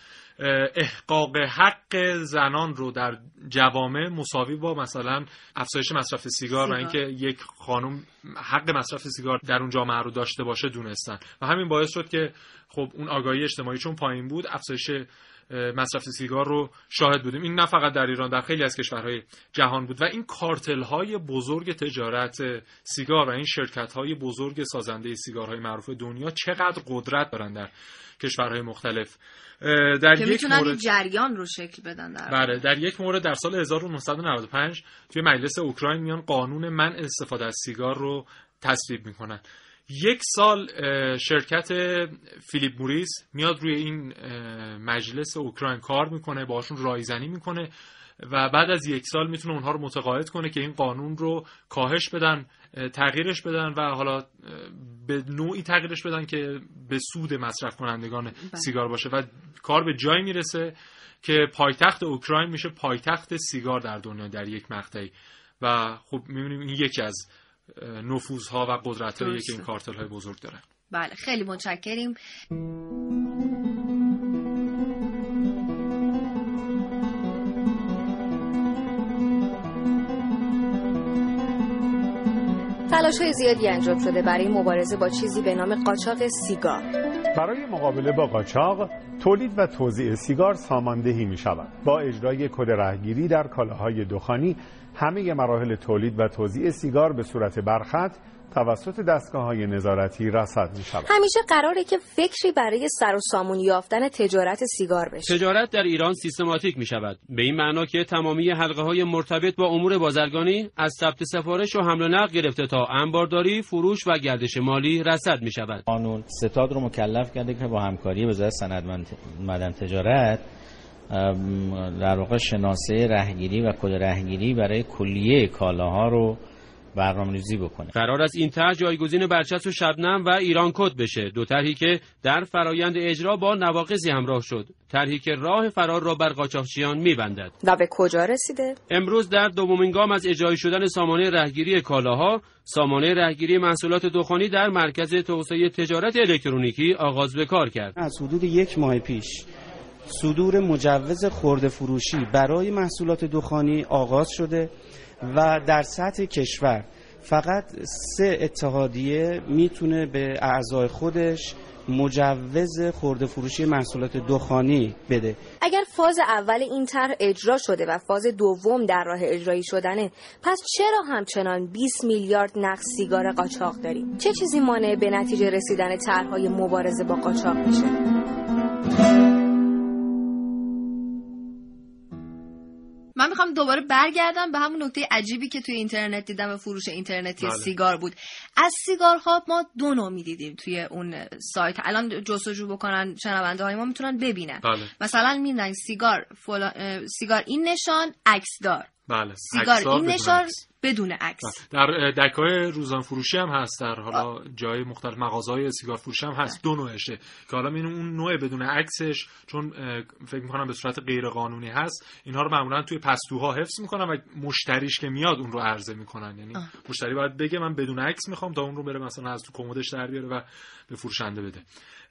احقاق حق زنان رو در جوامع مساوی با مثلا افزایش مصرف سیگار, سیگار. و اینکه یک خانم حق مصرف سیگار در اون جامعه رو داشته باشه دونستن و همین باعث شد که خب اون آگاهی اجتماعی چون پایین بود افزایش مصرف سیگار رو شاهد بودیم. این نه فقط در ایران در خیلی از کشورهای جهان بود و این کارتل های بزرگ تجارت سیگار و این شرکت های بزرگ سازنده سیگارهای معروف دنیا چقدر قدرت دارن در کشورهای مختلف. در که یک مورد جریان رو شکل بدن در بله در یک مورد در سال 1995 توی مجلس اوکراین میان قانون من استفاده از سیگار رو تصویب می‌کنن. یک سال شرکت فیلیپ موریس میاد روی این مجلس اوکراین کار می‌کنه باشون رایزنی می‌کنه و بعد از یک سال می‌تونه اونها رو متقاعد کنه که این قانون رو کاهش بدن تغییرش بدن و حالا به نوعی تغییرش بدن که به سود مصرف کنندگان بله. سیگار باشه و کار به جایی می‌رسه که پایتخت اوکراین میشه پایتخت سیگار در دنیا در یک مقطعی و خب می‌بینیم این یکی از نفوذها و قدرتهایی که این کارتل های بزرگ داره. بله خیلی متشکریم. تلاش های زیادی انجام شده برای مبارزه با چیزی به نام قاچاق سیگار. برای مقابله با قاچاق تولید و توزیع سیگار ساماندهی می شود با اجرای کد رهگیری در کالاهای دخانی همه مراحل تولید و توزیع سیگار به صورت برخط توسط دستگاه های نظارتی رصد می شود. همیشه قراره که فکری برای سر و سامون یافتن تجارت سیگار بشه. تجارت در ایران سیستماتیک می شود. به این معنا که تمامی حلقه های مرتبط با امور بازرگانی از ثبت سفارش و حمل و نقل گرفته تا انبارداری، فروش و گردش مالی رصد می شود. قانون ستاد رو مکلف کرده که با همکاری وزارت صنعت مدن تجارت در واقع شناسه رهگیری و کد رهگیری برای کلیه کالاها رو برنامه‌ریزی بکنه. قرار است این طرح جایگزین برچسب و شبنم و ایران کد بشه. دو طرحی که در فرایند اجرا با نواقصی همراه شد. طرحی که راه فرار را بر قاچاقچیان میبندد. و به کجا رسیده؟ امروز در دومین گام از اجرایی شدن سامانه رهگیری کالاها سامانه رهگیری محصولات دخانی در مرکز توسعه تجارت الکترونیکی آغاز به کار کرد. از حدود یک ماه پیش صدور مجوز خورده فروشی برای محصولات دخانی آغاز شده. و در سطح کشور فقط سه اتحادیه می‌تونه به اعضای خودش مجوز خورده فروشی محصولات دخانی بده. اگر فاز اول این طرح اجرا شده و فاز دوم در راه اجرایی شدنه پس چرا همچنان 20 میلیارد نقد سیگار قاچاق داریم؟ چه چیزی مانع به نتیجه رسیدن طرحهای مبارزه با قاچاق میشه؟ من می‌خوام دوباره برگردم به همون نکته عجیبی که توی اینترنت دیدم و فروش اینترنتی بله. سیگار بود از سیگارها ما دو نوع می‌دیدیم توی اون سایت الان جستجو بکنن شنونده های ما می‌تونن ببینن بله. مثلا میدن سیگار فلا... سیگار این نشان عکس دار بله سیگار. این نشان بدون عکس. در دکای روزان فروشی هم هست در حالا جای مختلف مغازهای سیگار فروشی هم هست. دو نوعشه که حالا این اون نوع بدون عکسش چون فکر می‌کنم به صورت غیر قانونی هست. اینها رو معمولا توی پستوها حفظ می‌کنن و مشتریش که میاد اون رو عرضه می‌کنن. یعنی آه. مشتری باید بگه من بدون عکس می‌خوام تا اون رو بره مثلا از تو کمدش در بیاره و به فروشنده بده.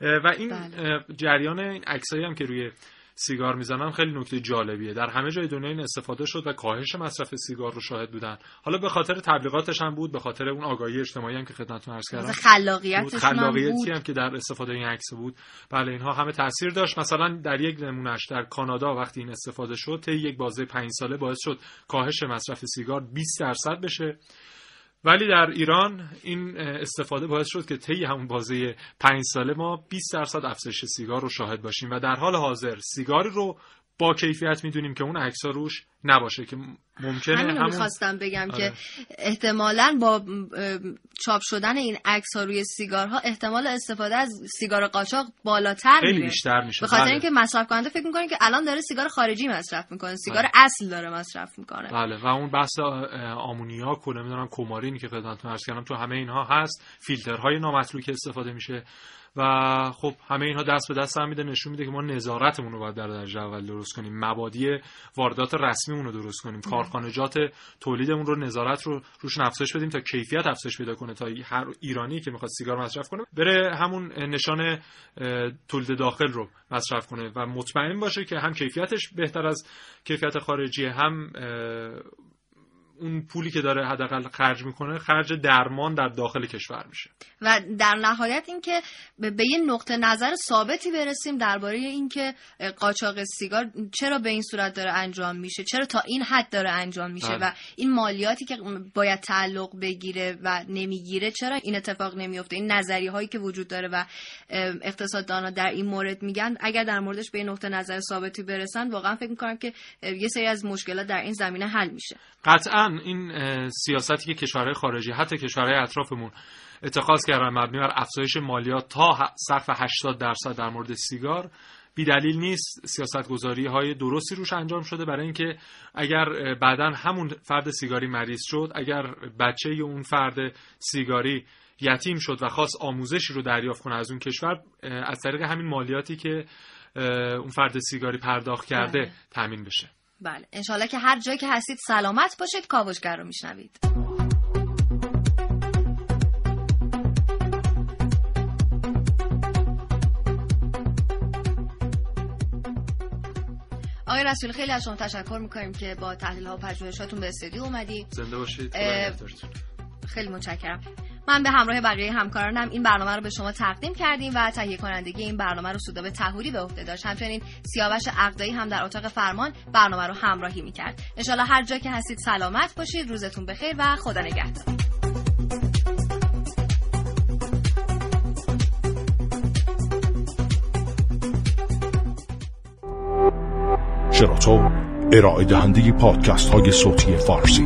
و این بله. جریان این عکسایی هم که روی سیگار می‌زنن خیلی نکته جالبیه. در همه جای دنیا این استفاده شد و کاهش مصرف سیگار رو شاهد بودن. حالا به خاطر تبلیغاتش هم بود به خاطر اون آگاهی اجتماعی هم که خدمتتون عرض کردم. خلاقیتش خلاقیتی هم که در استفاده این عکس بود. بله اینها همه تاثیر داشت. مثلا در یک نمونهش در کانادا وقتی این استفاده شد طی یک بازه 5 ساله باعث شد کاهش مصرف سیگار 20 درصد بشه. ولی در ایران این استفاده باعث شد که طی همون بازه پنج ساله ما 20 درصد افزایش سیگار رو شاهد باشیم و در حال حاضر سیگاری رو با کیفیت می‌دونیم که اون عکس روش نباشه که ممکنه همین همون می‌خواستم بگم آره. که احتمالا با چاپ شدن این عکس ها روی سیگارها احتمال استفاده از سیگار قاچاق بالاتر خیلی میره. بیشتر میشه. به خاطر بله. اینکه مصرف کننده فکر می‌کنه که الان داره سیگار خارجی مصرف می‌کنه. سیگار اصل داره مصرف می‌کنه. بله. و اون بحث آمونیاک و نمی‌دونم کومارینی که خدمتتون عرض کردم تو همه اینها هست. فیلترهای نامطلوب که استفاده میشه. و خب همه اینها دست به دست هم میده نشون میده که ما نظارتمون رو باید در درجه اول درست کنیم. مبادی واردات رسمیمون رو درست کنیم. کارخانجات تولیدمون رو نظارت رو روش افزایش بدیم تا کیفیت افزایش پیدا کنه تا هر ایرانی که می‌خواد سیگار مصرف کنه بره همون نشان تولید داخل رو مصرف کنه. و مطمئن باشه که هم کیفیتش بهتر از کیفیت خارجی هم اون پولی که داره حداقل خرج می‌کنه خرج درمان در داخل کشور میشه. و در نهایت اینکه به یه نقطه نظر ثابتی برسیم درباره اینکه قاچاق سیگار چرا به این صورت داره انجام میشه چرا تا این حد داره انجام میشه بله. و این مالیاتی که باید تعلق بگیره و نمی‌گیره چرا این اتفاق نمیفته این نظریه هایی که وجود داره و اقتصاددانا در این مورد میگن اگر در موردش به یه نقطه نظر ثابتی برسن واقعا فکر می‌کنم که یه سری از مشکلات در این زمینه حل میشه. قطعا این سیاستی که کشورهای خارجی حتی کشورهای اطرافمون اتخاذ کردن مبنی بر افزایش مالیات تا سقف 80 درصد در مورد سیگار بی دلیل نیست سیاست گذاری های درستی روش انجام شده برای اینکه اگر بعدا همون فرد سیگاری مریض شد اگر بچه اون فرد سیگاری یتیم شد و خواست آموزشی رو دریافت کنه از اون کشور از طریق همین مالیاتی که اون فرد سیگاری پرداخت کرده تامین بشه. بله. انشالله که هر جایی که هستید سلامت باشید کاوشگر رو میشنوید. آقای رسول خیلی از شما تشکر می‌کنیم که با تحلیل ها و پژوهشاتون به استودیو اومدید زنده باشید. خیلی متشکرم. من به همراه بقیه همکارانم این برنامه رو به شما تقدیم کردیم و تهیه کنندگی این برنامه رو سودابه تهوری به عهده داشت. همچنین سیاوش عقدایی هم در اتاق فرمان برنامه رو همراهی می‌کرد. انشالله هر جا که هستید سلامت باشید. روزتون بخیر و خدا نگهدار. شراطو ارائه دهنده پادکست های صوتی فارسی.